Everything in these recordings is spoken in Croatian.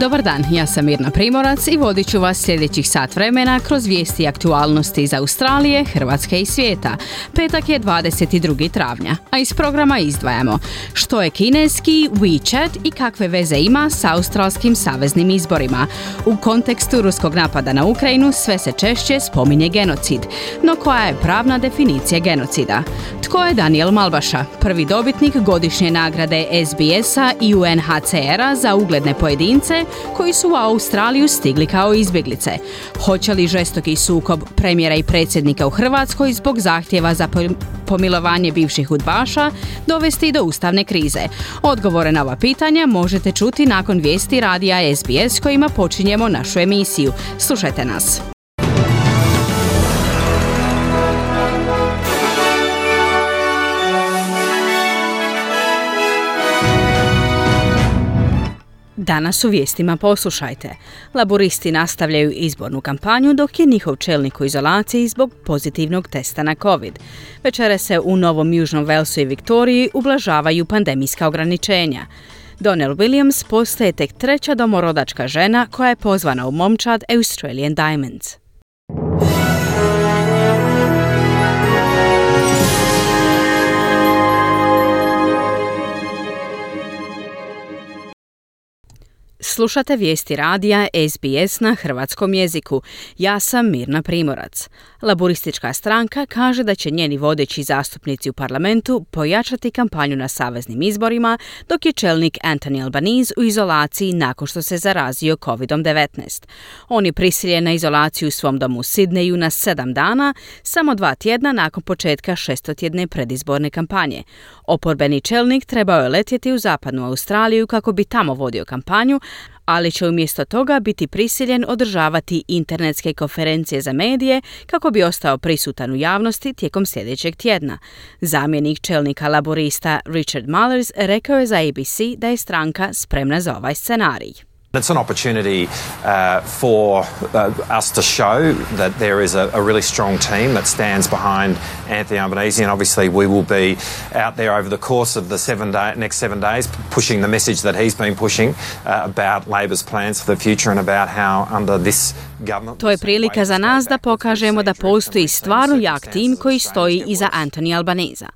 Dobar dan, ja sam Mirna Primorac i vodit ću vas sljedećih sat vremena kroz vijesti i aktualnosti iz Australije, Hrvatske i svijeta. Petak je 22. travnja, a iz programa izdvajamo što je kineski WeChat i kakve veze ima sa australskim saveznim izborima. U kontekstu ruskog napada na Ukrajinu sve se češće spominje genocid. No koja je pravna definicija genocida? Tko je Daniel Malbaša, prvi dobitnik godišnje nagrade SBS-a i UNHCR-a za ugledne pojedince koji su u Australiju stigli kao izbjeglice. Hoće li žestoki sukob premijera i predsjednika u Hrvatskoj zbog zahtjeva za pomilovanje bivših udbaša dovesti do ustavne krize? Odgovore na ova pitanja možete čuti nakon vijesti radija SBS kojima počinjemo našu emisiju. Slušajte nas. Danas u vijestima poslušajte. Laboristi nastavljaju izbornu kampanju dok je njihov čelnik u izolaciji zbog pozitivnog testa na COVID. Večere se u Novom Južnom Velsu i Viktoriji ublažavaju pandemijska ograničenja. Donnell Williams postaje tek treća domorodačka žena koja je pozvana u momčad Australian Diamonds. Slušate vijesti radija SBS na hrvatskom jeziku. Ja sam Mirna Primorac. Laboristička stranka kaže da će njeni vodeći zastupnici u parlamentu pojačati kampanju na saveznim izborima, dok je čelnik Anthony Albanese u izolaciji nakon što se zarazio COVID-19. On je prisiljen na izolaciju u svom domu u Sidneju na sedam dana, samo dva tjedna nakon početka šestotjedne predizborne kampanje. Oporbeni čelnik trebao je letjeti u zapadnu Australiju kako bi tamo vodio kampanju, ali će umjesto toga biti prisiljen održavati internetske konferencije za medije kako bi ostao prisutan u javnosti tijekom sljedećeg tjedna. Zamjenik čelnika laborista Richard Mullers rekao je za ABC da je stranka spremna za ovaj scenarij. It's an opportunity uh, for uh, us to show that there is a, a, really strong team that stands behind Anthony Albanese, and obviously we will be out there over the course of the seven day, next seven days pushing the message that he's been pushing uh, about Labor's plans for the future and about how under this To je prilika za nas da pokažemo da postoji stvarno jak tim koji stoji iza Anthony Albaneza.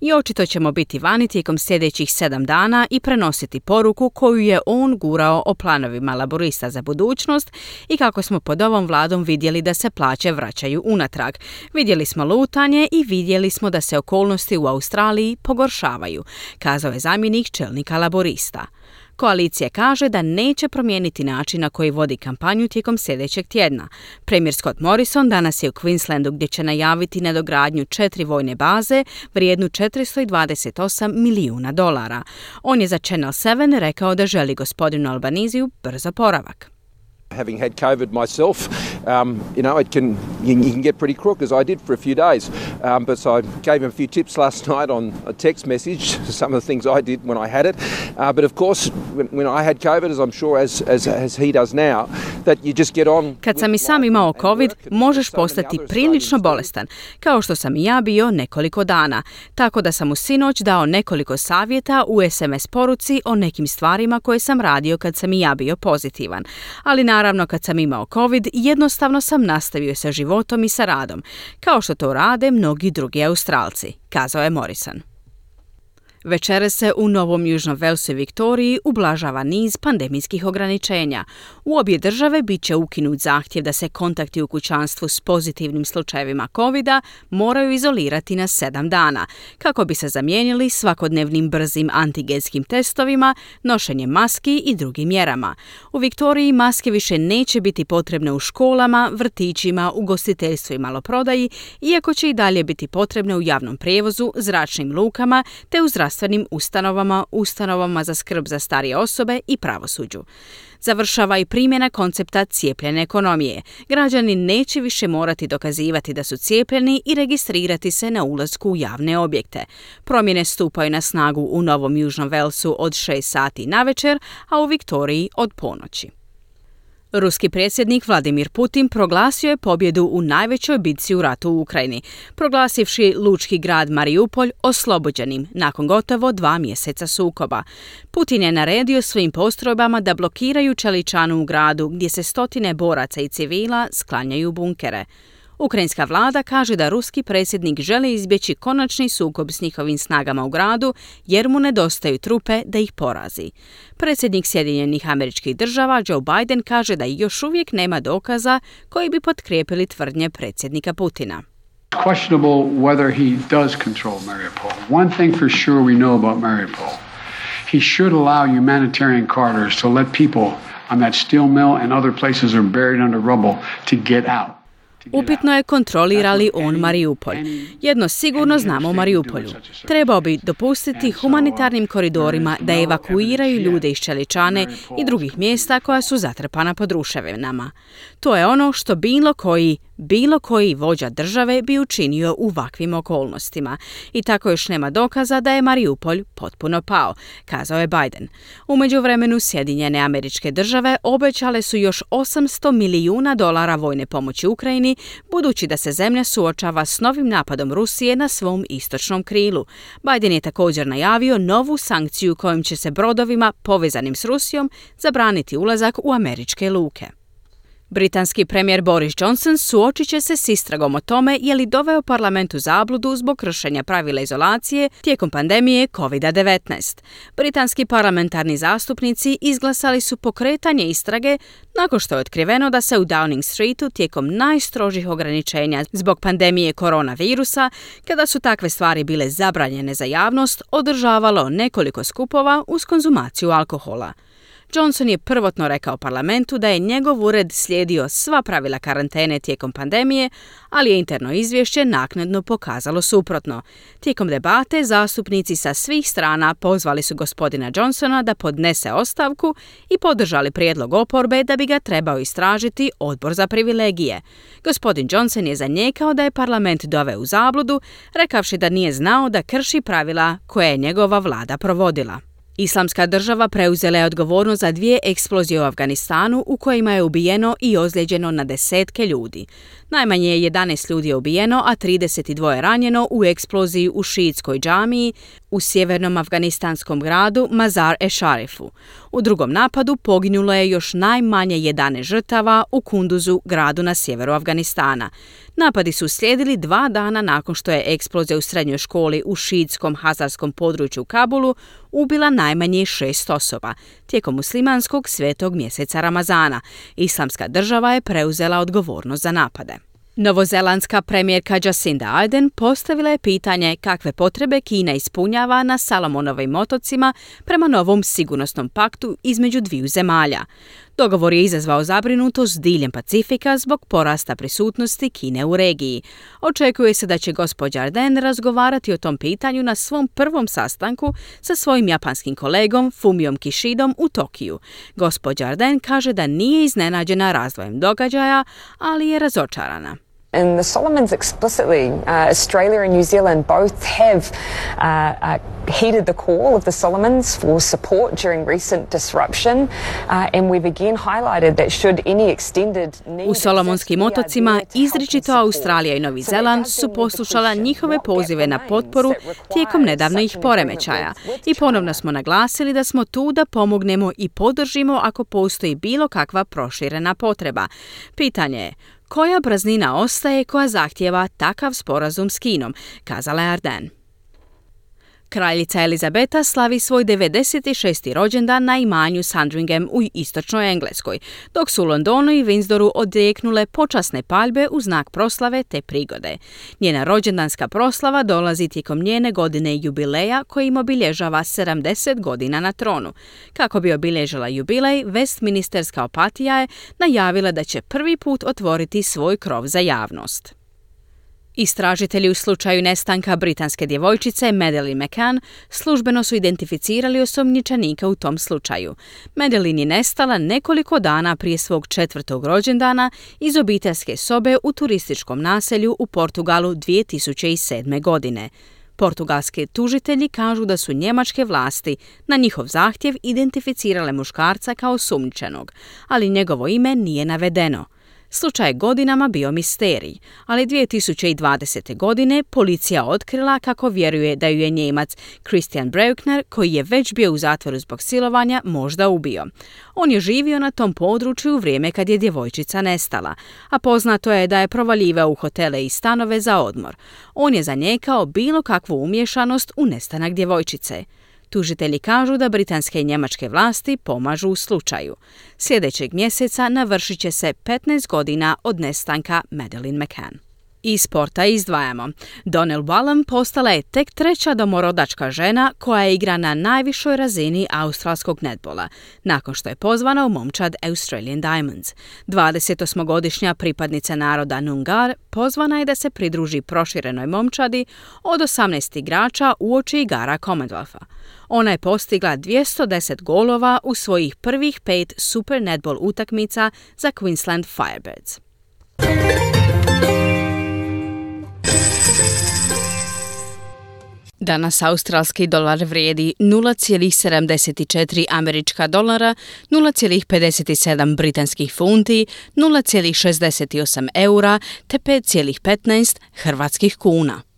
I očito ćemo biti vani tijekom sljedećih sedam dana i prenositi poruku koju je on gurao o planovima laborista za budućnost i kako smo pod ovom vladom vidjeli da se plaće vraćaju unatrag. Vidjeli smo lutanje i vidjeli smo da se okolnosti u Australiji pogoršavaju, kazao je zamjenik čelnika laborista. Koalicija kaže da neće promijeniti način na koji vodi kampanju tijekom sljedećeg tjedna. Premijer Scott Morrison danas je u Queenslandu gdje će najaviti nadogradnju četiri vojne baze vrijednu 428 milijuna dolara. On je za Channel 7 rekao da želi gospodinu Albaniziju brzo poravak. Having had COVID myself, um, you know, it can you, you, can get pretty crook as I did for a few days. Um, but so I gave him a few tips last night on a text message, some of the things I did when I had it. Uh, but of course, when, when, I had COVID, as I'm sure as, as, as he does now, that you just get on. Kad sam i sam imao COVID, možeš postati prilično bolestan, kao što sam i ja bio nekoliko dana. Tako da sam u sinoć dao nekoliko savjeta u SMS poruci o nekim stvarima koje sam radio kad sam i ja bio pozitivan. Ali naravno Naravno, kad sam imao COVID, jednostavno sam nastavio sa životom i sa radom, kao što to rade mnogi drugi Australci, kazao je Morrison. Večere se u Novom Južnom Velsu i Viktoriji ublažava niz pandemijskih ograničenja. U obje države bit će ukinut zahtjev da se kontakti u kućanstvu s pozitivnim slučajevima covid moraju izolirati na sedam dana, kako bi se zamijenili svakodnevnim brzim antigenskim testovima, nošenjem maski i drugim mjerama. U Viktoriji maske više neće biti potrebne u školama, vrtićima, ugostiteljstvu i maloprodaji, iako će i dalje biti potrebne u javnom prijevozu, zračnim lukama te u zdravstvenim zdravstvenim ustanovama, ustanovama za skrb za starije osobe i pravosuđu. Završava i primjena koncepta cijepljene ekonomije. Građani neće više morati dokazivati da su cijepljeni i registrirati se na ulasku u javne objekte. Promjene stupaju na snagu u Novom Južnom Velsu od 6 sati na večer, a u Viktoriji od ponoći. Ruski predsjednik Vladimir Putin proglasio je pobjedu u najvećoj bitci u ratu u Ukrajini, proglasivši lučki grad Mariupolj oslobođenim nakon gotovo dva mjeseca sukoba. Putin je naredio svojim postrojbama da blokiraju čeličanu u gradu gdje se stotine boraca i civila sklanjaju bunkere. Ukrajinska vlada kaže da ruski predsjednik želi izbjeći konačni sukob s njihovim snagama u gradu jer mu nedostaju trupe da ih porazi. Predsjednik Sjedinjenih američkih država Joe Biden kaže da još uvijek nema dokaza koji bi potkrijepili tvrdnje predsjednika Putina. Questionable whether he does control Mariupol. One thing for sure we know about Mariupol. He should allow humanitarian corridors to let people on that steel mill and other places are buried under rubble to get out. Upitno je kontrolira li on Mariupolj. Jedno sigurno znamo o Mariupolju. Trebao bi dopustiti humanitarnim koridorima da evakuiraju ljude iz Čeličane i drugih mjesta koja su zatrpana pod ruševinama. To je ono što bilo koji bilo koji vođa države bi učinio u ovakvim okolnostima. I tako još nema dokaza da je Mariupolj potpuno pao, kazao je Biden. U međuvremenu Sjedinjene američke države obećale su još 800 milijuna dolara vojne pomoći Ukrajini, budući da se zemlja suočava s novim napadom Rusije na svom istočnom krilu. Biden je također najavio novu sankciju kojom će se brodovima povezanim s Rusijom zabraniti ulazak u američke luke. Britanski premijer Boris Johnson suočit će se s istragom o tome je li doveo parlament u zabludu zbog kršenja pravila izolacije tijekom pandemije COVID-19. Britanski parlamentarni zastupnici izglasali su pokretanje istrage nakon što je otkriveno da se u Downing Streetu tijekom najstrožih ograničenja zbog pandemije koronavirusa, kada su takve stvari bile zabranjene za javnost, održavalo nekoliko skupova uz konzumaciju alkohola. Johnson je prvotno rekao parlamentu da je njegov ured slijedio sva pravila karantene tijekom pandemije, ali je interno izvješće naknadno pokazalo suprotno. Tijekom debate zastupnici sa svih strana pozvali su gospodina Johnsona da podnese ostavku i podržali prijedlog oporbe da bi ga trebao istražiti odbor za privilegije. Gospodin Johnson je zanijekao da je parlament doveo u zabludu, rekavši da nije znao da krši pravila koje je njegova vlada provodila. Islamska država preuzela je odgovornost za dvije eksplozije u Afganistanu u kojima je ubijeno i ozlijeđeno na desetke ljudi. Najmanje je 11 ljudi ubijeno, a 32 ranjeno u eksploziji u šiitskoj džamiji u sjevernom afganistanskom gradu Mazar-e Sharifu. U drugom napadu poginulo je još najmanje 11 žrtava u Kunduzu, gradu na sjeveru Afganistana. Napadi su slijedili dva dana nakon što je eksplozija u srednjoj školi u šiitskom hazarskom području Kabulu ubila najmanje šest osoba tijekom muslimanskog svetog mjeseca Ramazana. Islamska država je preuzela odgovornost za napade. Novozelandska premijerka Jacinda Ardern postavila je pitanje kakve potrebe Kina ispunjava na Salomonovim otocima prema novom sigurnosnom paktu između dviju zemalja. Dogovor je izazvao zabrinutost diljem Pacifika zbog porasta prisutnosti Kine u regiji. Očekuje se da će gospođa Arden razgovarati o tom pitanju na svom prvom sastanku sa svojim japanskim kolegom Fumiom Kishidom u Tokiju. Gospođa Arden kaže da nije iznenađena razvojem događaja, ali je razočarana. In the Solomons explicitly, uh, Australia and New Zealand both have uh, uh, heeded the call of the Solomons for support during recent disruption, uh, and we've again highlighted that should any extended need U Solomonskim otocima izričito Australija i Novi Zeland su poslušala njihove pozive na potporu tijekom nedavnih poremećaja. i ponovno smo naglasili da smo tu da pomognemo i podržimo ako postoji bilo kakva proširena potreba. Pitanje je koja praznina ostaje koja zahtjeva takav sporazum s Kinom, kazala je Arden. Kraljica Elizabeta slavi svoj 96. rođendan na imanju Sandringham u istočnoj Engleskoj, dok su u Londonu i Windsoru odjeknule počasne paljbe u znak proslave te prigode. Njena rođendanska proslava dolazi tijekom njene godine jubileja koji im obilježava 70 godina na tronu. Kako bi obilježila jubilej, Westminsterska opatija je najavila da će prvi put otvoriti svoj krov za javnost. Istražitelji u slučaju nestanka britanske djevojčice Madeline McCann službeno su identificirali osumnjičenika u tom slučaju. Madeline je nestala nekoliko dana prije svog četvrtog rođendana iz obiteljske sobe u turističkom naselju u Portugalu 2007. godine. Portugalski tužitelji kažu da su njemačke vlasti na njihov zahtjev identificirale muškarca kao sumnjičenog, ali njegovo ime nije navedeno. Slučaj godinama bio misterij, ali 2020. godine policija otkrila kako vjeruje da ju je Njemac Christian Breukner, koji je već bio u zatvoru zbog silovanja, možda ubio. On je živio na tom području u vrijeme kad je djevojčica nestala, a poznato je da je provaljivao u hotele i stanove za odmor. On je zanijekao bilo kakvu umješanost u nestanak djevojčice. Tužitelji kažu da britanske i njemačke vlasti pomažu u slučaju. Sljedećeg mjeseca navršit će se 15 godina od nestanka Madeleine McCann. Iz sporta izdvajamo. Donnell Wallum postala je tek treća domorodačka žena koja igra na najvišoj razini australskog netbola, nakon što je pozvana u momčad Australian Diamonds. 28-godišnja pripadnica naroda Nungar pozvana je da se pridruži proširenoj momčadi od 18 igrača uoči igara Commonwealtha. Ona je postigla 210 golova u svojih prvih pet Super Netball utakmica za Queensland Firebirds. Danas australski dolar vrijedi 0,74 američka dolara, 0,57 britanskih funti, 0,68 eura te 5,15 hrvatskih kuna.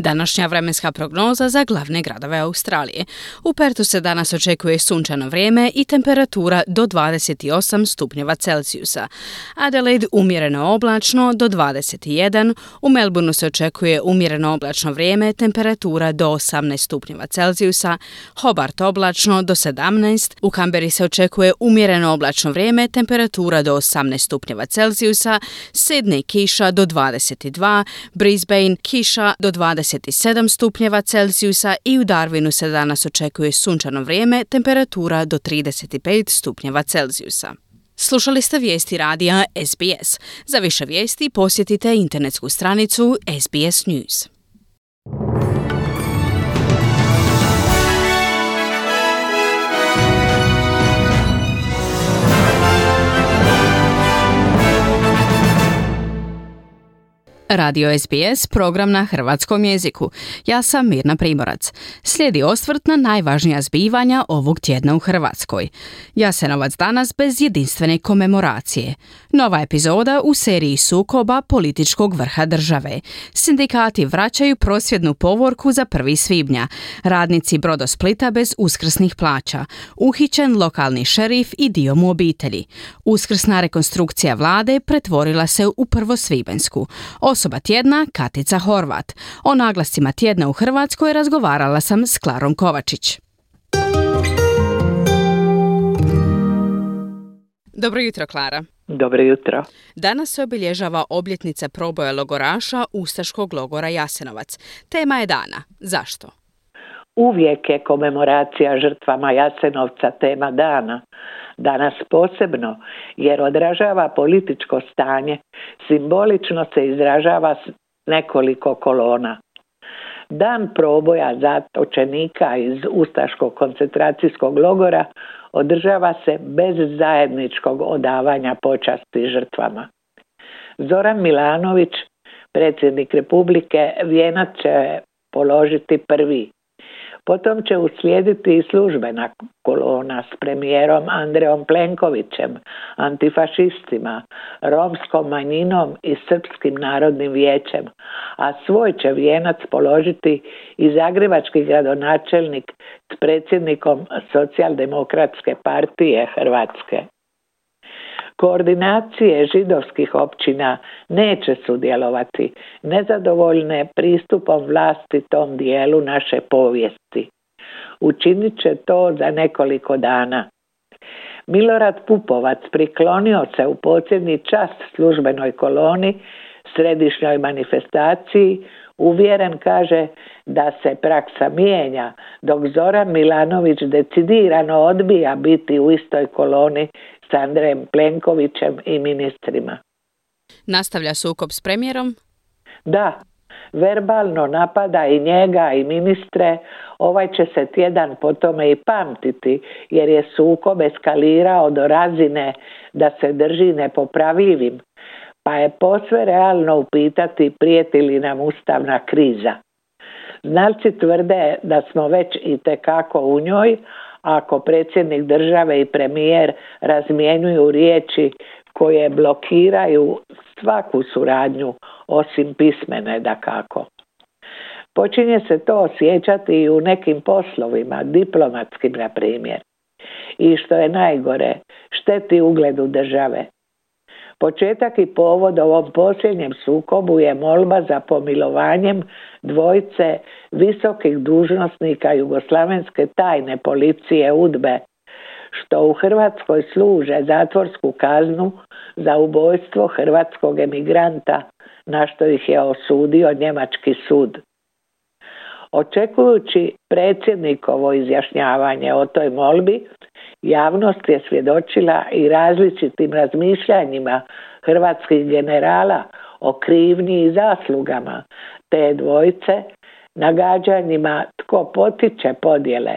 Današnja vremenska prognoza za glavne gradove Australije. U Pertu se danas očekuje sunčano vrijeme i temperatura do 28 stupnjeva Celsijusa. Adelaide umjereno oblačno do 21, u Melbourneu se očekuje umjereno oblačno vrijeme, temperatura do 18 stupnjeva Celsijusa, Hobart oblačno do 17, u Kamberi se očekuje umjereno oblačno vrijeme, temperatura do 18 stupnjeva Celsijusa, Sydney kiša do 22, Brisbane kiša do 20 27 stupnjeva Celsijusa i u Darwinu se danas očekuje sunčano vrijeme, temperatura do 35 stupnjeva Celsijusa. Slušali ste vijesti radija SBS. Za više vijesti posjetite internetsku stranicu SBS News. Radio SBS, program na hrvatskom jeziku. Ja sam Mirna Primorac. Slijedi osvrt na najvažnija zbivanja ovog tjedna u Hrvatskoj. Jasenovac danas bez jedinstvene komemoracije. Nova epizoda u seriji sukoba političkog vrha države. Sindikati vraćaju prosvjednu povorku za 1. svibnja. Radnici Brodosplita bez uskrsnih plaća. Uhićen lokalni šerif i dio mu obitelji. Uskrsna rekonstrukcija vlade pretvorila se u prvosvibensku. Osoba tjedna Katica Horvat. O naglascima tjedna u Hrvatskoj razgovarala sam s Klarom Kovačić. Dobro jutro, Klara. Dobro jutro. Danas se obilježava obljetnica proboja logoraša Ustaškog logora Jasenovac. Tema je dana. Zašto? Uvijek je komemoracija žrtvama Jasenovca tema dana. Danas posebno jer odražava političko stanje, simbolično se izražava s nekoliko kolona. Dan proboja zatočenika iz Ustaškog koncentracijskog logora održava se bez zajedničkog odavanja počasti žrtvama. Zoran Milanović, predsjednik Republike, vijenac će položiti prvi. Potom će uslijediti i službena kolona s premijerom Andreom Plenkovićem, antifašistima, romskom manjinom i srpskim narodnim vijećem, a svoj će vijenac položiti i zagrebački gradonačelnik s predsjednikom socijaldemokratske partije Hrvatske. Koordinacije židovskih općina neće sudjelovati nezadovoljne pristupom vlasti tom dijelu naše povijesti. Učinit će to za nekoliko dana. Milorad Pupovac priklonio se u posljednji čas službenoj koloni, središnjoj manifestaciji, uvjeren kaže da se praksa mijenja, dok Zoran Milanović decidirano odbija biti u istoj koloni s Andrejem Plenkovićem i ministrima. Nastavlja sukob s premijerom? Da, verbalno napada i njega i ministre, ovaj će se tjedan po tome i pamtiti jer je sukob eskalirao do razine da se drži nepopravljivim, pa je posve realno upitati prijeti li nam ustavna kriza. Znalci tvrde da smo već i tekako u njoj, ako predsjednik države i premijer razmjenjuju riječi koje blokiraju svaku suradnju osim pismene da kako. Počinje se to osjećati i u nekim poslovima, diplomatskim na primjer. I što je najgore, šteti ugledu države. Početak i povod ovom posljednjem sukobu je molba za pomilovanjem dvojice visokih dužnosnika jugoslavenske tajne policije UDBE, što u Hrvatskoj služe zatvorsku kaznu za ubojstvo hrvatskog emigranta na što ih je osudio njemački sud. Očekujući predsjednikovo izjašnjavanje o toj molbi, javnost je svjedočila i različitim razmišljanjima hrvatskih generala o krivnji i zaslugama te dvojice, nagađanjima tko potiče podjele,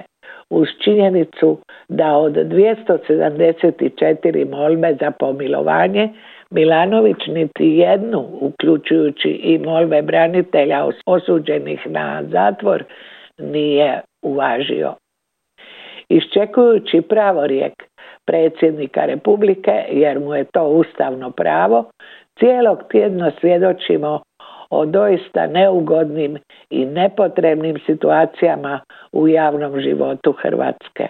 uz činjenicu da od 274 molbe za pomilovanje Milanović niti jednu, uključujući i molbe branitelja osuđenih na zatvor, nije uvažio. Iščekujući pravorijek predsjednika Republike, jer mu je to ustavno pravo, cijelog tjedno svjedočimo o doista neugodnim i nepotrebnim situacijama u javnom životu Hrvatske.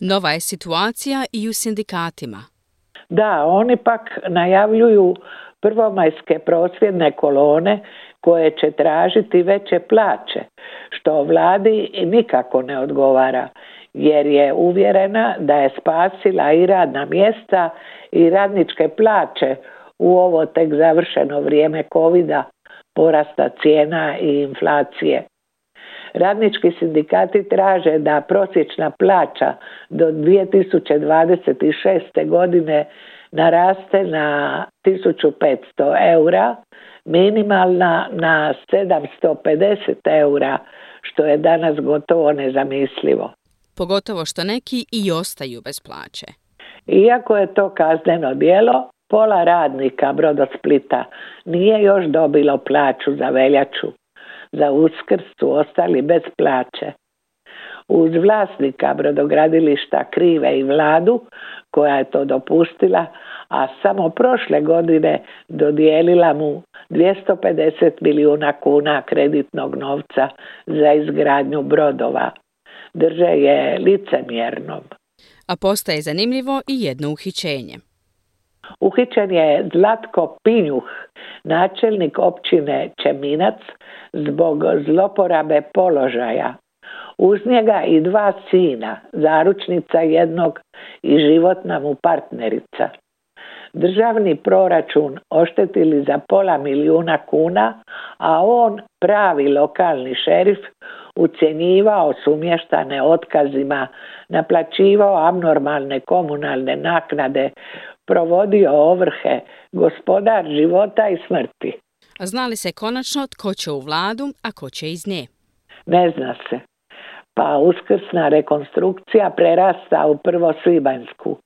Nova je situacija i u sindikatima. Da, oni pak najavljuju prvomajske prosvjedne kolone koje će tražiti veće plaće, što vladi nikako ne odgovara, jer je uvjerena da je spasila i radna mjesta i radničke plaće u ovo tek završeno vrijeme covida, porasta cijena i inflacije. Radnički sindikati traže da prosječna plaća do 2026. godine naraste na 1500 eura, minimalna na 750 eura, što je danas gotovo nezamislivo. Pogotovo što neki i ostaju bez plaće. Iako je to kazneno djelo, pola radnika Brodosplita nije još dobilo plaću za veljaču za uskrs su ostali bez plaće. Uz vlasnika brodogradilišta Krive i vladu koja je to dopustila, a samo prošle godine dodijelila mu 250 milijuna kuna kreditnog novca za izgradnju brodova. Drže je licemjernom. A postaje zanimljivo i jedno uhićenje. Uhićen je Zlatko Pinjuh, načelnik općine Čeminac, zbog zloporabe položaja. Uz njega i dva sina, zaručnica jednog i životna mu partnerica. Državni proračun oštetili za pola milijuna kuna, a on, pravi lokalni šerif, ucjenjivao sumještane otkazima, naplaćivao abnormalne komunalne naknade, provodio ovrhe, gospodar života i smrti. A znali se konačno tko će u vladu, a ko će iz nje? Ne zna se. Pa uskrsna rekonstrukcija prerasta u prvo svibanjsku,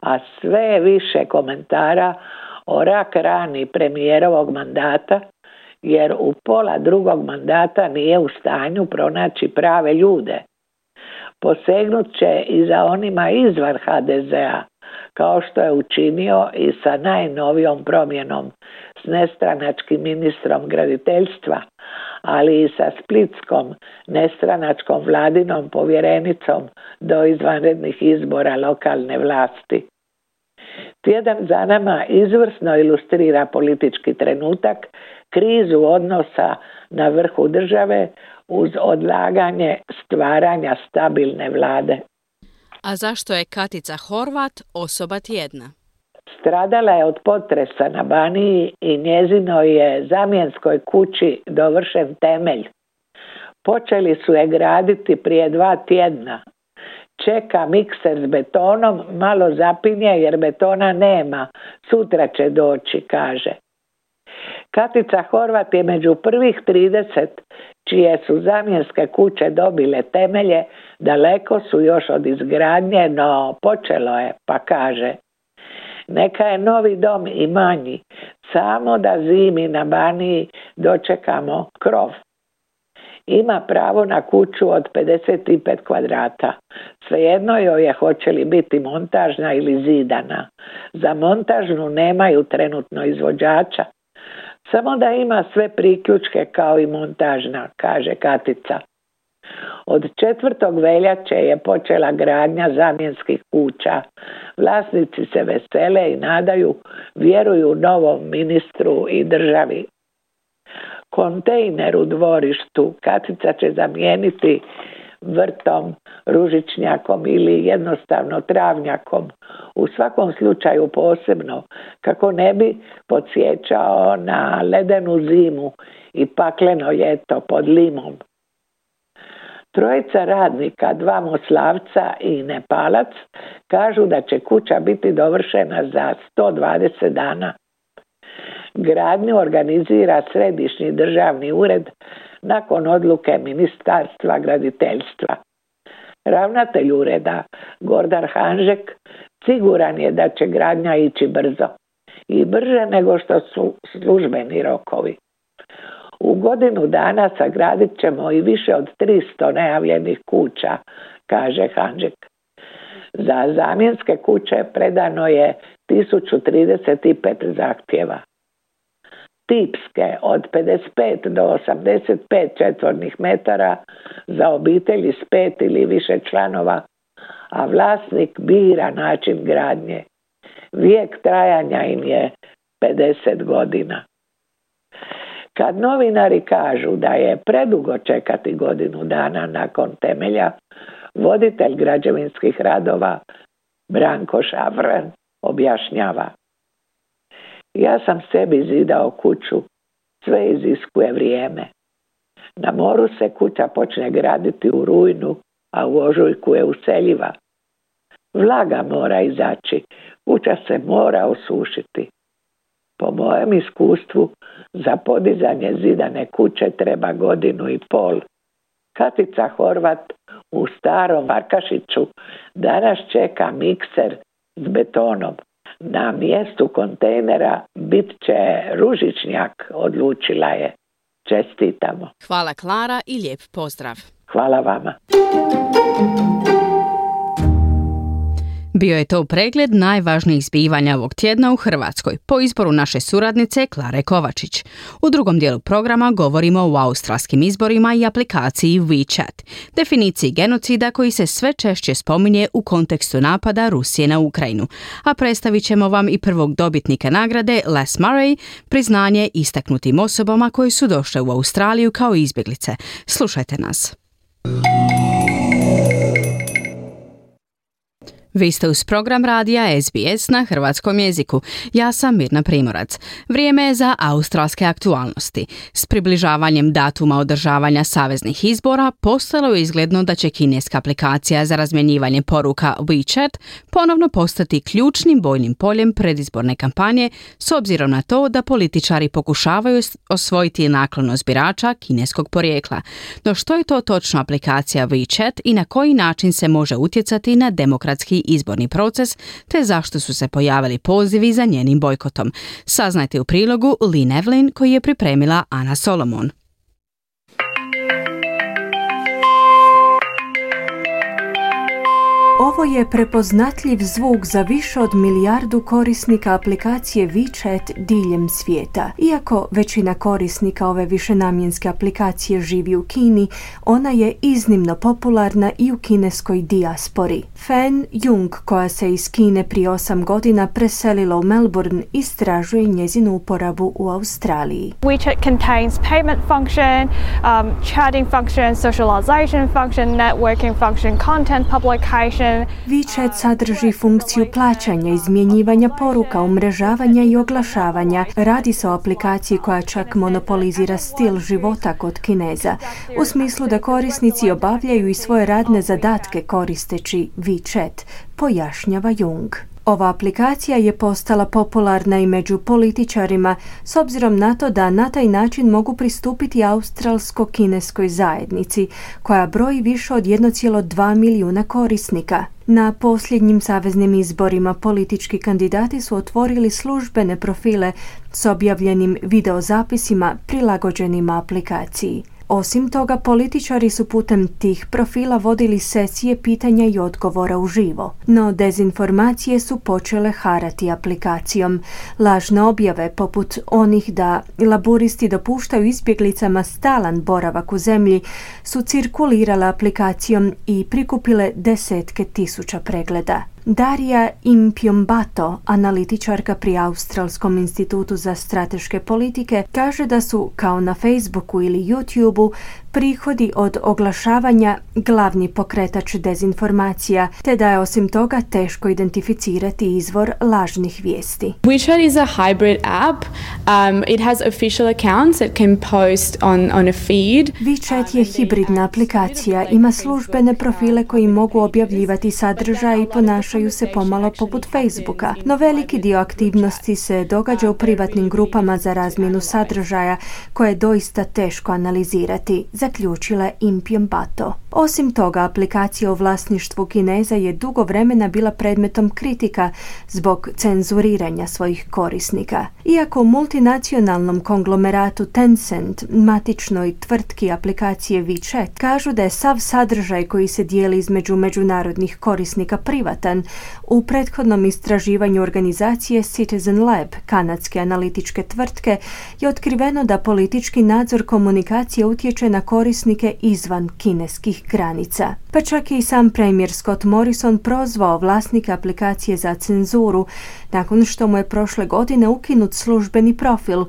a sve više komentara o rak rani premijerovog mandata, jer u pola drugog mandata nije u stanju pronaći prave ljude. Posegnut će i za onima izvan HDZ-a, kao što je učinio i sa najnovijom promjenom s nestranačkim ministrom graditeljstva, ali i sa splitskom nestranačkom vladinom povjerenicom do izvanrednih izbora lokalne vlasti. Tjedan za nama izvrsno ilustrira politički trenutak, krizu odnosa na vrhu države uz odlaganje stvaranja stabilne vlade. A zašto je Katica Horvat osoba tjedna? Stradala je od potresa na Baniji i njezino je zamjenskoj kući dovršen temelj. Počeli su je graditi prije dva tjedna. čeka mikser s betonom, malo zapinje jer betona nema, sutra će doći, kaže. Katica Horvat je među prvih 30 čije su zamjenske kuće dobile temelje, daleko su još od izgradnje, no počelo je, pa kaže neka je novi dom i manji, samo da zimi na Baniji dočekamo krov. Ima pravo na kuću od 55 kvadrata. Svejedno joj je hoće li biti montažna ili zidana. Za montažnu nemaju trenutno izvođača. Samo da ima sve priključke kao i montažna, kaže Katica. Od četvrtog veljače je počela gradnja zamjenskih kuća. Vlasnici se vesele i nadaju, vjeruju novom ministru i državi. Kontejner u dvorištu Katica će zamijeniti vrtom, ružičnjakom ili jednostavno travnjakom. U svakom slučaju posebno kako ne bi podsjećao na ledenu zimu i pakleno ljeto pod limom. Trojica radnika, dva Moslavca i Nepalac, kažu da će kuća biti dovršena za 120 dana. Gradnju organizira Središnji državni ured nakon odluke Ministarstva graditeljstva. Ravnatelj ureda Gordar Hanžek siguran je da će gradnja ići brzo i brže nego što su službeni rokovi. U godinu dana sagradit ćemo i više od 300 najavljenih kuća, kaže Hanžek. Za zamjenske kuće predano je 1035 zahtjeva. Tipske od 55 do 85 četvornih metara za obitelji s pet ili više članova, a vlasnik bira način gradnje. Vijek trajanja im je 50 godina. Kad novinari kažu da je predugo čekati godinu dana nakon temelja, voditelj građevinskih radova Branko Šavran objašnjava. Ja sam sebi zidao kuću, sve iziskuje vrijeme. Na moru se kuća počne graditi u rujnu, a u ožujku je useljiva. Vlaga mora izaći, kuća se mora osušiti. Po mojem iskustvu za podizanje zidane kuće treba godinu i pol. Katica Horvat u starom Varkašiću danas čeka mikser s betonom. Na mjestu kontejnera bit će ružičnjak, odlučila je. Čestitamo. Hvala Klara i lijep pozdrav. Hvala vama. Bio je to pregled najvažnijih zbivanja ovog tjedna u Hrvatskoj po izboru naše suradnice Klare Kovačić. U drugom dijelu programa govorimo o australskim izborima i aplikaciji WeChat, definiciji genocida koji se sve češće spominje u kontekstu napada Rusije na Ukrajinu. A predstavit ćemo vam i prvog dobitnika nagrade Les Murray, priznanje istaknutim osobama koji su došle u Australiju kao izbjeglice. Slušajte nas. Vi ste uz program radija SBS na hrvatskom jeziku. Ja sam Mirna Primorac. Vrijeme je za australske aktualnosti. S približavanjem datuma održavanja saveznih izbora postalo je izgledno da će kineska aplikacija za razmjenjivanje poruka WeChat ponovno postati ključnim bojnim poljem predizborne kampanje s obzirom na to da političari pokušavaju osvojiti naklonost birača kineskog porijekla. No što je to točno aplikacija WeChat i na koji način se može utjecati na demokratski izborni proces te zašto su se pojavili pozivi za njenim bojkotom. Saznajte u prilogu Lee Evelyn koji je pripremila Ana Solomon. Ovo je prepoznatljiv zvuk za više od milijardu korisnika aplikacije WeChat diljem svijeta. Iako većina korisnika ove višenamjenske aplikacije živi u Kini, ona je iznimno popularna i u kineskoj dijaspori. Fan Jung, koja se iz Kine prije osam godina preselila u Melbourne, istražuje njezinu uporabu u Australiji. WeChat contains payment function, um, chatting function, socialization function, networking function, content publication. WeChat sadrži funkciju plaćanja, izmjenjivanja poruka, umrežavanja i oglašavanja. Radi se o aplikaciji koja čak monopolizira stil života kod Kineza, u smislu da korisnici obavljaju i svoje radne zadatke koristeći WeChat, pojašnjava Jung. Ova aplikacija je postala popularna i među političarima s obzirom na to da na taj način mogu pristupiti australsko-kineskoj zajednici koja broji više od 1,2 milijuna korisnika. Na posljednjim saveznim izborima politički kandidati su otvorili službene profile s objavljenim videozapisima prilagođenima aplikaciji. Osim toga, političari su putem tih profila vodili sesije pitanja i odgovora uživo. No, dezinformacije su počele harati aplikacijom. Lažne objave, poput onih da laburisti dopuštaju izbjeglicama stalan boravak u zemlji, su cirkulirale aplikacijom i prikupile desetke tisuća pregleda. Darija Impiombato, analitičarka pri Australskom institutu za strateške politike, kaže da su, kao na Facebooku ili YouTubeu, prihodi od oglašavanja glavni pokretač dezinformacija, te da je osim toga teško identificirati izvor lažnih vijesti. WeChat is a hybrid app. Um, it has official accounts that can post on, on a feed. WeChat je hibridna aplikacija, ima službene profile koji mogu objavljivati sadržaj i ponašaju se pomalo poput Facebooka, no veliki dio aktivnosti se događa u privatnim grupama za razmjenu sadržaja koje je doista teško analizirati zaključila Impion Bato. Osim toga, aplikacija u vlasništvu Kineza je dugo vremena bila predmetom kritika zbog cenzuriranja svojih korisnika. Iako multinacionalnom konglomeratu Tencent, matičnoj tvrtki aplikacije WeChat, kažu da je sav sadržaj koji se dijeli između međunarodnih korisnika privatan, u prethodnom istraživanju organizacije Citizen Lab, kanadske analitičke tvrtke, je otkriveno da politički nadzor komunikacije utječe na korisnike izvan kineskih granica. Pa čak i sam premijer Scott Morrison prozvao vlasnika aplikacije za cenzuru nakon što mu je prošle godine ukinut službeni profil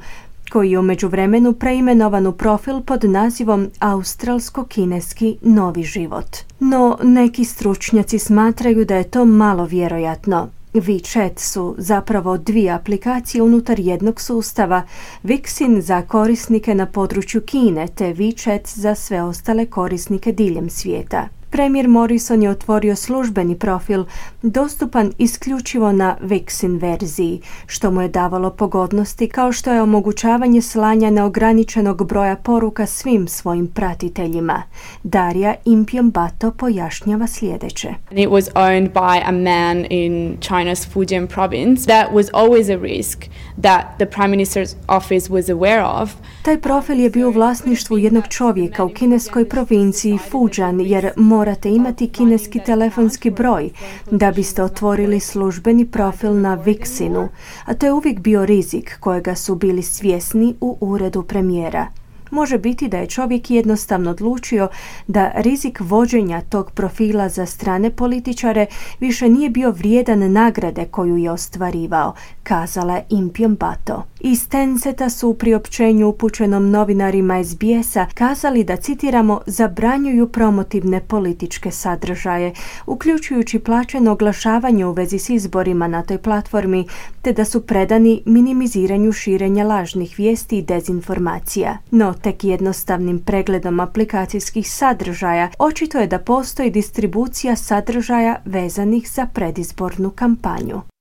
koji je u međuvremenu preimenovan u profil pod nazivom Australsko-kineski novi život. No, neki stručnjaci smatraju da je to malo vjerojatno. WeChat su zapravo dvije aplikacije unutar jednog sustava, Vixin za korisnike na području Kine te WeChat za sve ostale korisnike diljem svijeta. Premijer Morrison je otvorio službeni profil dostupan isključivo na Vixin verziji, što mu je davalo pogodnosti kao što je omogućavanje slanja neograničenog broja poruka svim svojim pratiteljima. Darija Impion Bato pojašnjava sljedeće. It was owned by a man in China's Fujian province. That was always a risk that the prime minister's office was aware of. Taj profil je bio u vlasništvu jednog čovjeka u kineskoj provinciji Fujian jer morate imati kineski telefonski broj da biste otvorili službeni profil na Vixinu, a to je uvijek bio rizik kojega su bili svjesni u uredu premijera može biti da je čovjek jednostavno odlučio da rizik vođenja tog profila za strane političare više nije bio vrijedan nagrade koju je ostvarivao, kazala Impion Bato. Iz Tenceta su u priopćenju upućenom novinarima SBS-a kazali da, citiramo, zabranjuju promotivne političke sadržaje, uključujući plaćeno oglašavanje u vezi s izborima na toj platformi, te da su predani minimiziranju širenja lažnih vijesti i dezinformacija. No, tek jednostavnim pregledom aplikacijskih sadržaja očito je da postoji distribucija sadržaja vezanih za predizbornu kampanju.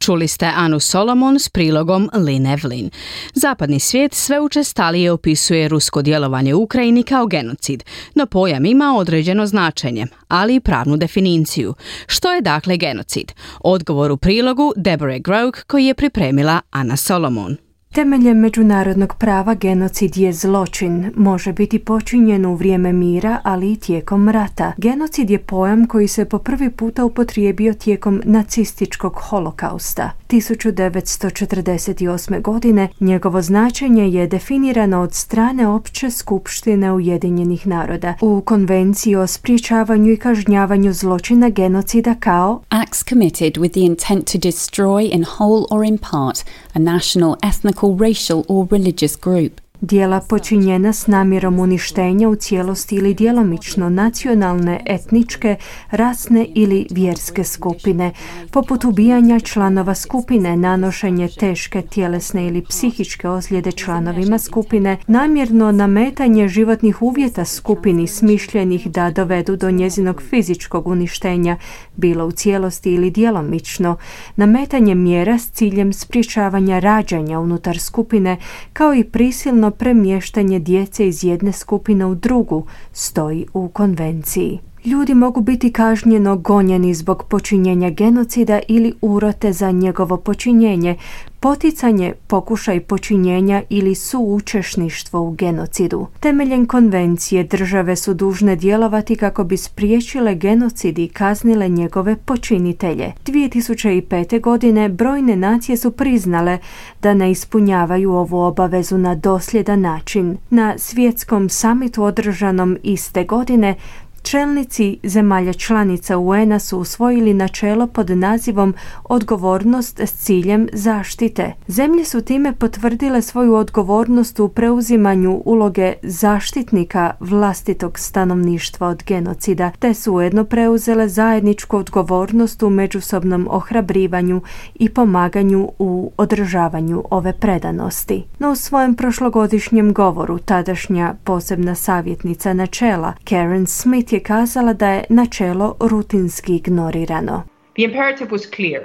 Čuli ste Anu Solomon s prilogom Lynn Evelyn. Zapadni svijet sve učestalije opisuje rusko djelovanje u Ukrajini kao genocid, no pojam ima određeno značenje, ali i pravnu definiciju. Što je dakle genocid? Odgovor u prilogu Deborah Groke koji je pripremila Ana Solomon. Temeljem međunarodnog prava genocid je zločin, može biti počinjen u vrijeme mira, ali i tijekom rata. Genocid je pojam koji se po prvi puta upotrijebio tijekom nacističkog holokausta. 1948. godine njegovo značenje je definirano od strane Opće skupštine Ujedinjenih naroda u Konvenciji o spriječavanju i kažnjavanju zločina genocida kao acts committed with the intent to destroy in whole or in part a national, ethnic racial or religious group. Dijela počinjena s namjerom uništenja u cijelosti ili djelomično nacionalne, etničke, rasne ili vjerske skupine, poput ubijanja članova skupine, nanošenje teške tjelesne ili psihičke ozljede članovima skupine, namjerno nametanje životnih uvjeta skupini smišljenih da dovedu do njezinog fizičkog uništenja, bilo u cijelosti ili djelomično, nametanje mjera s ciljem sprječavanja rađanja unutar skupine, kao i prisilno premještanje djece iz jedne skupine u drugu, stoji u konvenciji. Ljudi mogu biti kažnjeno gonjeni zbog počinjenja genocida ili urote za njegovo počinjenje, poticanje, pokušaj počinjenja ili suučešništvo u genocidu. Temeljem konvencije države su dužne djelovati kako bi spriječile genocid i kaznile njegove počinitelje. 2005. godine brojne nacije su priznale da ne ispunjavaju ovu obavezu na dosljedan način. Na svjetskom samitu održanom iste godine Čelnici zemalja članica UN-a su usvojili načelo pod nazivom odgovornost s ciljem zaštite. Zemlje su time potvrdile svoju odgovornost u preuzimanju uloge zaštitnika vlastitog stanovništva od genocida, te su ujedno preuzele zajedničku odgovornost u međusobnom ohrabrivanju i pomaganju u održavanju ove predanosti. No u svojem prošlogodišnjem govoru tadašnja posebna savjetnica načela Karen Smith je kazala da je načelo rutinski ignorirano. The imperative was clear.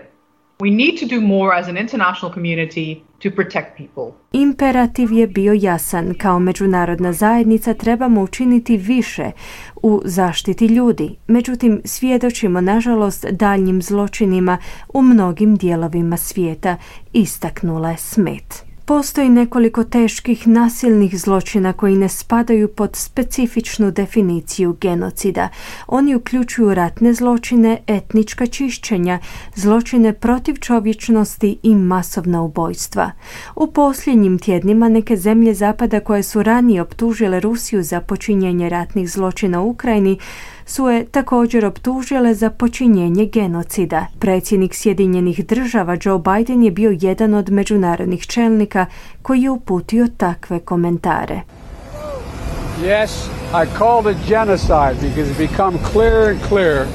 We need to do more as an international community to protect people. Imperativ je bio jasan. Kao međunarodna zajednica trebamo učiniti više u zaštiti ljudi. Međutim, svjedočimo nažalost daljnjim zločinima u mnogim dijelovima svijeta, istaknula je Smith. Postoji nekoliko teških nasilnih zločina koji ne spadaju pod specifičnu definiciju genocida. Oni uključuju ratne zločine, etnička čišćenja, zločine protiv čovječnosti i masovna ubojstva. U posljednjim tjednima neke zemlje Zapada koje su ranije optužile Rusiju za počinjenje ratnih zločina u Ukrajini su je također optužile za počinjenje genocida. Predsjednik Sjedinjenih država Joe Biden je bio jedan od međunarodnih čelnika koji je uputio takve komentare. Yes, I called it genocide because it become clearer and clearer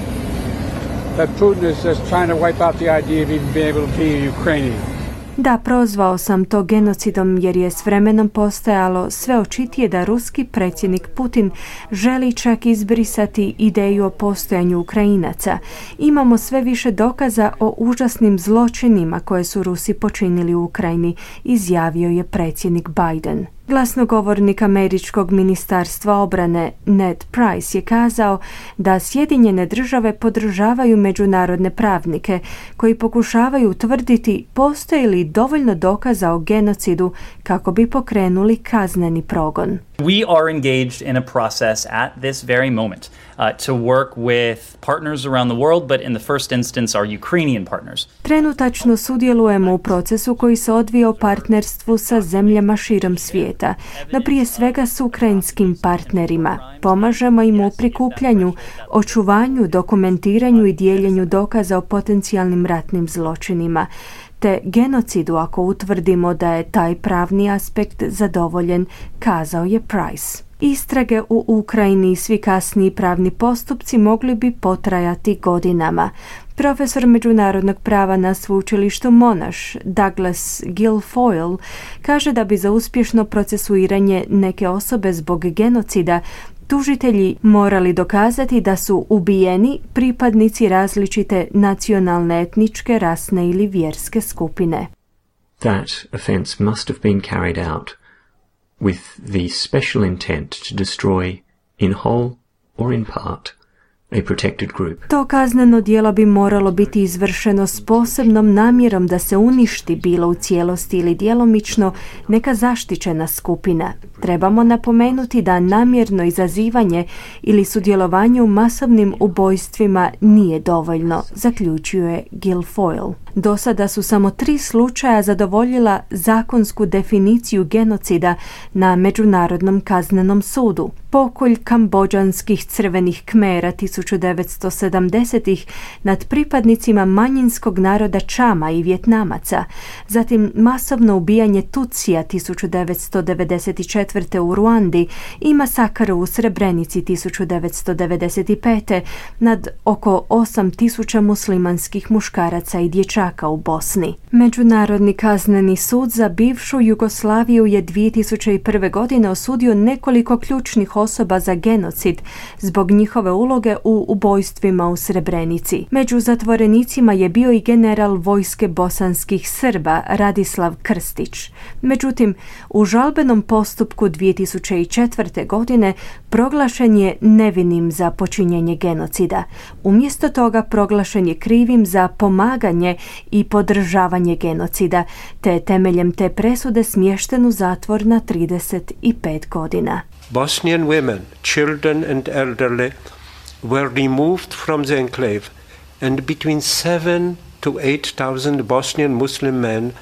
that Putin is just trying to wipe out the idea of even being able to be a Ukrainian. Da, prozvao sam to genocidom jer je s vremenom postojalo sve očitije da ruski predsjednik Putin želi čak izbrisati ideju o postojanju Ukrajinaca. Imamo sve više dokaza o užasnim zločinima koje su Rusi počinili u Ukrajini, izjavio je predsjednik Biden. Glasnogovornik Američkog ministarstva obrane Ned Price je kazao da Sjedinjene države podržavaju međunarodne pravnike koji pokušavaju utvrditi postoji li dovoljno dokaza o genocidu kako bi pokrenuli kazneni progon. We are engaged in a process at this very moment to work with partners around the world, but in the first instance our Ukrainian partners. Trenutačno sudjelujemo u procesu koji se odvija u partnerstvu sa zemljama širom svijeta, no prije svega s ukrajinskim partnerima. Pomažemo im u prikupljanju, očuvanju, dokumentiranju i dijeljenju dokaza o potencijalnim ratnim zločinima te genocidu ako utvrdimo da je taj pravni aspekt zadovoljen, kazao je Price. Istrage u Ukrajini i svi kasniji pravni postupci mogli bi potrajati godinama. Profesor međunarodnog prava na sveučilištu Monash, Douglas Guilfoyle, kaže da bi za uspješno procesuiranje neke osobe zbog genocida tužitelji morali dokazati da su ubijeni pripadnici različite nacionalne, etničke, rasne ili vjerske skupine. That offense must have been carried out with the special intent to destroy in whole or in part a protected group. To kazneno djelo bi moralo biti izvršeno s posebnom namjerom da se uništi bilo u cijelosti ili djelomično neka zaštićena skupina. Trebamo napomenuti da namjerno izazivanje ili sudjelovanje u masovnim ubojstvima nije dovoljno, zaključuje Guilfoyle. Do sada su samo tri slučaja zadovoljila zakonsku definiciju genocida na Međunarodnom kaznenom sudu. Pokolj kambođanskih crvenih kmera 1970-ih nad pripadnicima manjinskog naroda Čama i Vjetnamaca, zatim masovno ubijanje Tucija 1994. u Ruandi i masakar u Srebrenici 1995. nad oko 8000 muslimanskih muškaraca i dječaka u Bosni. Međunarodni kazneni sud za bivšu Jugoslaviju je 2001. godine osudio nekoliko ključnih osoba za genocid zbog njihove uloge u ubojstvima u Srebrenici. Među zatvorenicima je bio i general vojske bosanskih Srba Radislav Krstić. Međutim, u žalbenom postupku 2004. godine proglašen je nevinim za počinjenje genocida. Umjesto toga proglašen je krivim za pomaganje i podržavanje genocida, te temeljem te presude smješten u zatvor na 35 godina. Bosnian women, children and elderly were removed from the enclave and between 7 to 8,000 Bosnian Muslim men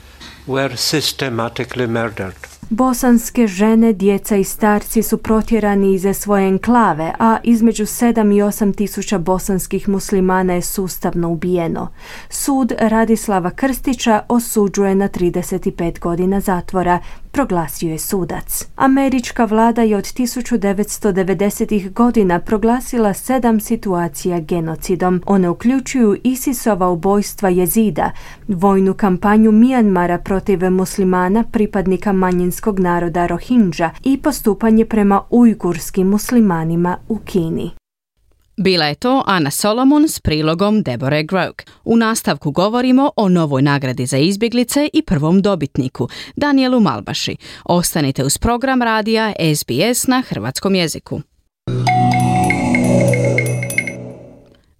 were systematically murdered. Bosanske žene, djeca i starci su protjerani iz svoje enklave, a između 7 i 8 tisuća bosanskih muslimana je sustavno ubijeno. Sud Radislava Krstića osuđuje na 35 godina zatvora, proglasio je sudac. Američka vlada je od 1990. godina proglasila sedam situacija genocidom. One uključuju ISISova ubojstva jezida, vojnu kampanju Mijanmara protiv muslimana pripadnika manjinskog naroda Rohingya i postupanje prema ujgurskim muslimanima u Kini. Bila je to Ana Solomon s prilogom Deborah Groke. U nastavku govorimo o novoj nagradi za izbjeglice i prvom dobitniku, Danielu Malbaši. Ostanite uz program radija SBS na hrvatskom jeziku.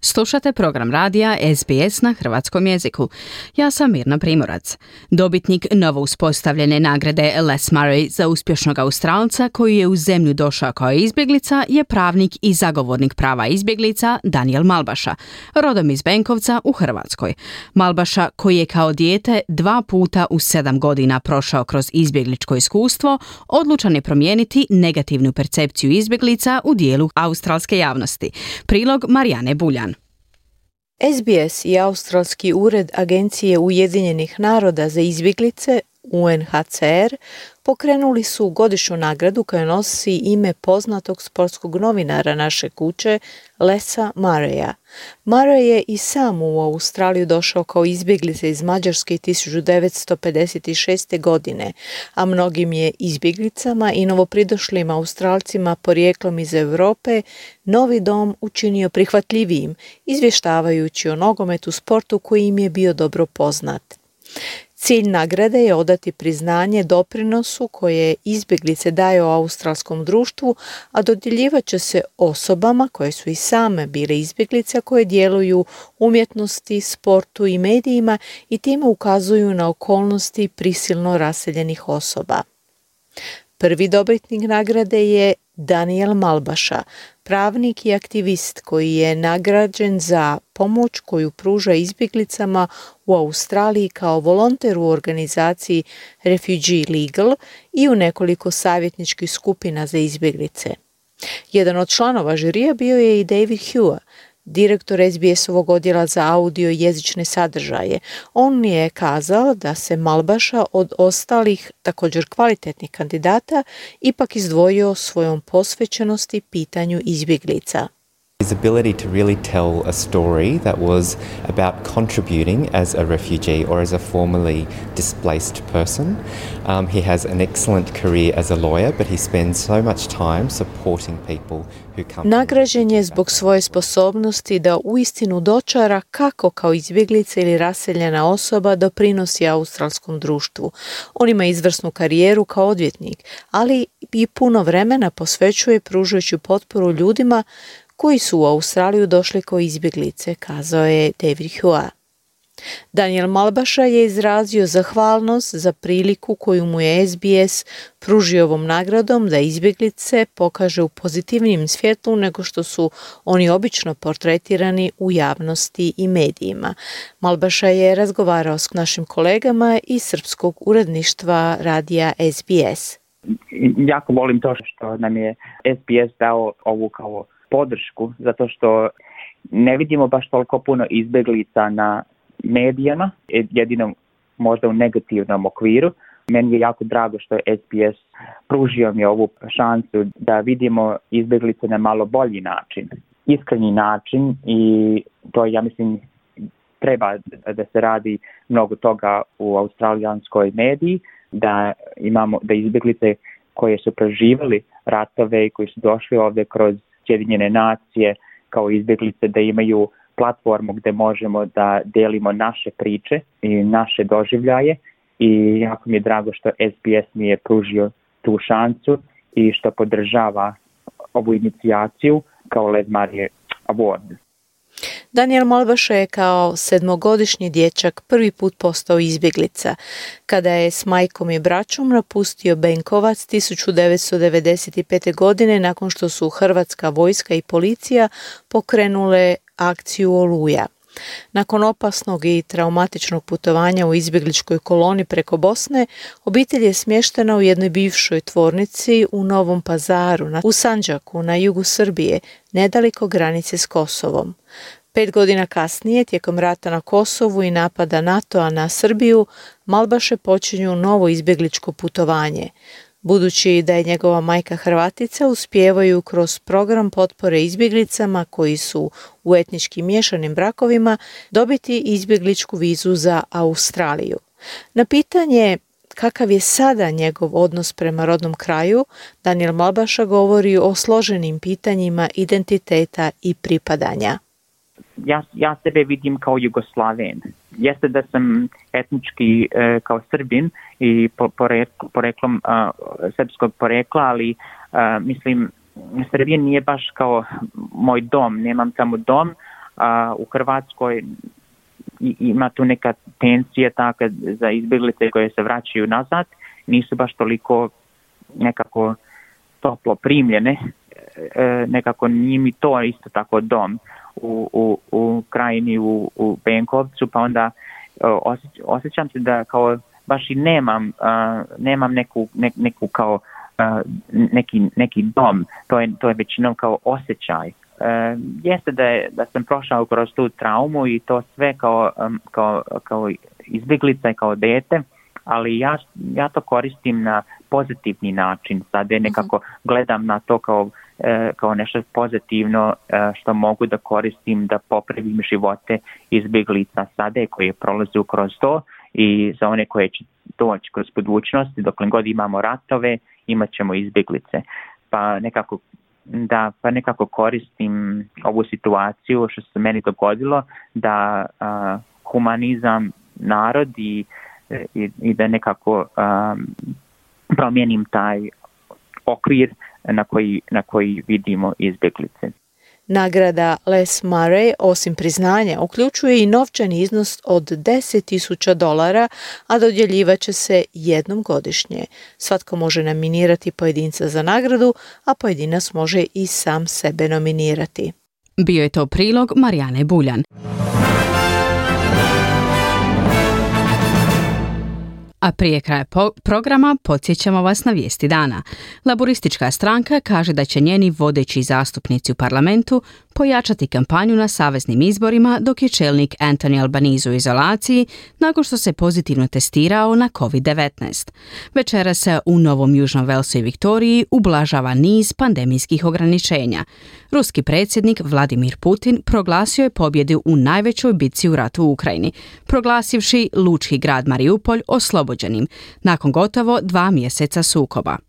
Slušate program radija SBS na hrvatskom jeziku. Ja sam Mirna Primorac. Dobitnik novo uspostavljene nagrade Les Murray za uspješnog Australca koji je u zemlju došao kao izbjeglica je pravnik i zagovornik prava izbjeglica Daniel Malbaša, rodom iz Benkovca u Hrvatskoj. Malbaša koji je kao dijete dva puta u sedam godina prošao kroz izbjegličko iskustvo, odlučan je promijeniti negativnu percepciju izbjeglica u dijelu australske javnosti. Prilog Marijane Buljan. SBS i Australski ured Agencije Ujedinjenih naroda za izbjeglice UNHCR pokrenuli su godišnju nagradu koja nosi ime poznatog sportskog novinara naše kuće, Lesa Mareja. Murray je i sam u Australiju došao kao izbjeglica iz Mađarske 1956. godine, a mnogim je izbjeglicama i novopridošlim Australcima porijeklom iz Europe novi dom učinio prihvatljivijim, izvještavajući o nogometu sportu koji im je bio dobro poznat. Cilj nagrade je odati priznanje doprinosu koje izbjeglice daju australskom društvu, a dodjeljivat će se osobama koje su i same bile izbjeglice koje djeluju umjetnosti, sportu i medijima i time ukazuju na okolnosti prisilno raseljenih osoba. Prvi dobitnik nagrade je Daniel Malbaša, pravnik i aktivist koji je nagrađen za pomoć koju pruža izbjeglicama u Australiji kao volonter u organizaciji Refugee Legal i u nekoliko savjetničkih skupina za izbjeglice. Jedan od članova žirija bio je i David Hua, direktor SBS-ovog odjela za audio i jezične sadržaje. On je kazao da se Malbaša od ostalih također kvalitetnih kandidata ipak izdvojio svojom posvećenosti pitanju izbjeglica. His ability to really tell a story that was about contributing as a refugee or as a formerly displaced person. Um, he has an excellent career as a lawyer, but he spends so much time supporting people who come. Nagrađen je zbog svoje sposobnosti da uistinu dočara kako kao izbjeglica ili raseljena osoba doprinosi australskom društvu. On ima izvrsnu karijeru kao odvjetnik, ali i puno vremena posvećuje pružajući potporu ljudima koji su u Australiju došli kao izbjeglice, kazao je David Hua. Daniel Malbaša je izrazio zahvalnost za priliku koju mu je SBS pružio ovom nagradom da izbjeglice pokaže u pozitivnim svjetlu nego što su oni obično portretirani u javnosti i medijima. Malbaša je razgovarao s našim kolegama iz srpskog uredništva radija SBS. Jako volim to što nam je SBS dao ovu kao podršku, zato što ne vidimo baš toliko puno izbjeglica na medijama, jedino možda u negativnom okviru. Meni je jako drago što je SPS pružio mi ovu šansu da vidimo izbjeglice na malo bolji način, iskreni način i to ja mislim treba da se radi mnogo toga u australijanskoj mediji, da imamo da izbjeglice koje su preživali ratove i koji su došli ovdje kroz Sjedinjene nacije kao izbjeglice da imaju platformu gdje možemo da delimo naše priče i naše doživljaje i jako mi je drago što SBS mi je pružio tu šansu i što podržava ovu inicijaciju kao Led Marije Award. Daniel Malbaša je kao sedmogodišnji dječak prvi put postao izbjeglica. Kada je s majkom i braćom napustio Benkovac 1995. godine nakon što su Hrvatska vojska i policija pokrenule akciju Oluja. Nakon opasnog i traumatičnog putovanja u izbjegličkoj koloni preko Bosne, obitelj je smještena u jednoj bivšoj tvornici u Novom pazaru, u Sanđaku, na jugu Srbije, nedaliko granice s Kosovom. Pet godina kasnije, tijekom rata na Kosovu i napada NATO-a na Srbiju, Malbaše počinju novo izbjegličko putovanje. Budući da je njegova majka Hrvatica, uspijevaju kroz program potpore izbjeglicama koji su u etnički miješanim brakovima dobiti izbjegličku vizu za Australiju. Na pitanje kakav je sada njegov odnos prema rodnom kraju, Daniel Malbaša govori o složenim pitanjima identiteta i pripadanja ja, ja sebe vidim kao Jugoslaven. Jeste da sam etnički e, kao Srbin i po, poreklom srpskog porekla, ali mislim Srbija nije baš kao moj dom, nemam tamo dom. A, u Hrvatskoj ima tu neka tensija taka za izbjeglice koje se vraćaju nazad, nisu baš toliko nekako toplo primljene, e, nekako nije mi to isto tako dom u, u, u krajini u, u Benkovcu, pa onda osjećam se da kao baš i nemam, nemam neku, neku kao neki, neki dom, to je, to je većinom kao osjećaj. Uh, jeste da, je, da sam prošao kroz tu traumu i to sve kao, kao, kao izbjeglica i kao dete, ali ja, ja to koristim na pozitivni način. Sada mhm. nekako gledam na to kao E, kao nešto pozitivno e, što mogu da koristim da popravim živote izbjeglica sada koje prolaze kroz to i za one koje će doći kroz budućnost, dokle god imamo ratove, imat ćemo izbjeglice. Pa nekako da pa nekako koristim ovu situaciju što se meni dogodilo da humanizam narod i, i, i da nekako promijenim taj okvir na koji, na koji vidimo izbjeglice. Nagrada Les Murray, osim priznanja, uključuje i novčani iznos od 10.000 dolara, a dodjeljivat će se jednom godišnje. Svatko može nominirati pojedinca za nagradu, a pojedinac može i sam sebe nominirati. Bio je to prilog Marijane Buljan. A prije kraja programa podsjećamo vas na vijesti dana. Laboristička stranka kaže da će njeni vodeći zastupnici u parlamentu pojačati kampanju na saveznim izborima dok je čelnik Anthony Albanese u izolaciji nakon što se pozitivno testirao na COVID-19. Večera se u Novom Južnom Velsu i Viktoriji ublažava niz pandemijskih ograničenja. Ruski predsjednik Vladimir Putin proglasio je pobjedu u najvećoj bitci u ratu u Ukrajini, proglasivši lučki grad Mariupolj oslobođenim nakon gotovo dva mjeseca sukoba.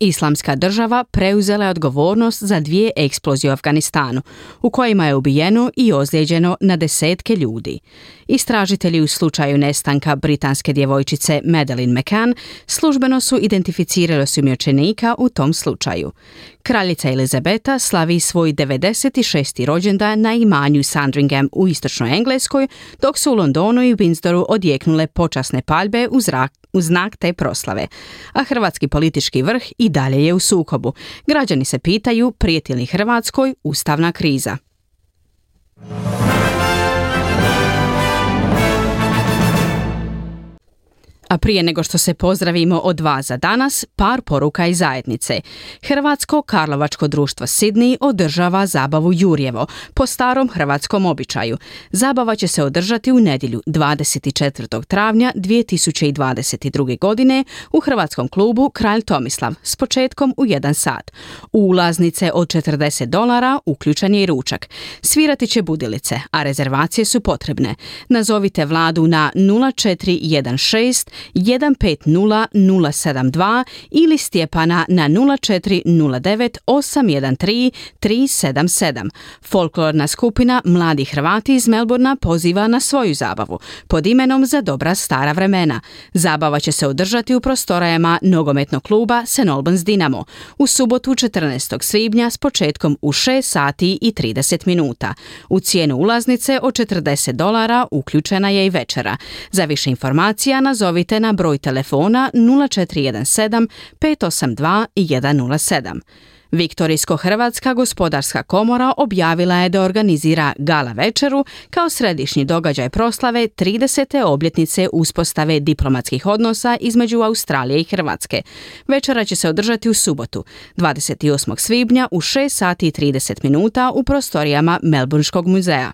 Islamska država preuzela je odgovornost za dvije eksplozije u Afganistanu, u kojima je ubijeno i ozlijeđeno na desetke ljudi. Istražitelji u slučaju nestanka britanske djevojčice Madeleine McCann službeno su identificirali osumnjičenika u tom slučaju. Kraljica Elizabeta slavi svoj 96. rođendan na imanju Sandringham u istočnoj Engleskoj, dok su u Londonu i Windsoru odjeknule počasne paljbe u zrak u znak te proslave. A hrvatski politički vrh i dalje je u sukobu. Građani se pitaju prijeti li Hrvatskoj ustavna kriza. A prije nego što se pozdravimo od vas za danas, par poruka iz zajednice. Hrvatsko Karlovačko društvo Sidney održava zabavu Jurjevo po starom hrvatskom običaju. Zabava će se održati u nedjelju 24. travnja 2022. godine u Hrvatskom klubu Kralj Tomislav s početkom u 1 sat. Ulaznice od 40 dolara uključen je i ručak. Svirati će budilice, a rezervacije su potrebne. Nazovite vladu na 0416 150072 ili Stjepana na 0409 813 377. Folklorna skupina Mladi Hrvati iz Melburna poziva na svoju zabavu pod imenom Za dobra stara vremena. Zabava će se održati u prostorajama nogometnog kluba St. Albans Dinamo u subotu 14. svibnja s početkom u 6 sati i 30 minuta. U cijenu ulaznice od 40 dolara uključena je i večera. Za više informacija nazovite na broj telefona 0417 582 107. Viktorijsko-Hrvatska gospodarska komora objavila je da organizira gala večeru kao središnji događaj proslave 30. obljetnice uspostave diplomatskih odnosa između Australije i Hrvatske. Večera će se održati u subotu, 28. svibnja u 6 sati i 30 minuta u prostorijama Melbourneškog muzeja.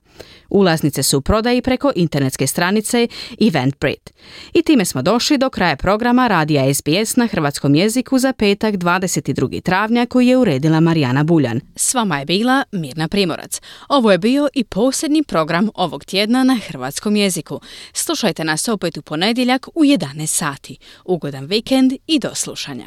Ulaznice su u prodaji preko internetske stranice Eventbrite. I time smo došli do kraja programa Radija SBS na hrvatskom jeziku za petak 22. travnja koji je uredila Marijana Buljan. S vama je bila Mirna Primorac. Ovo je bio i posljednji program ovog tjedna na hrvatskom jeziku. Slušajte nas opet u ponedjeljak u 11 sati. Ugodan vikend i do slušanja.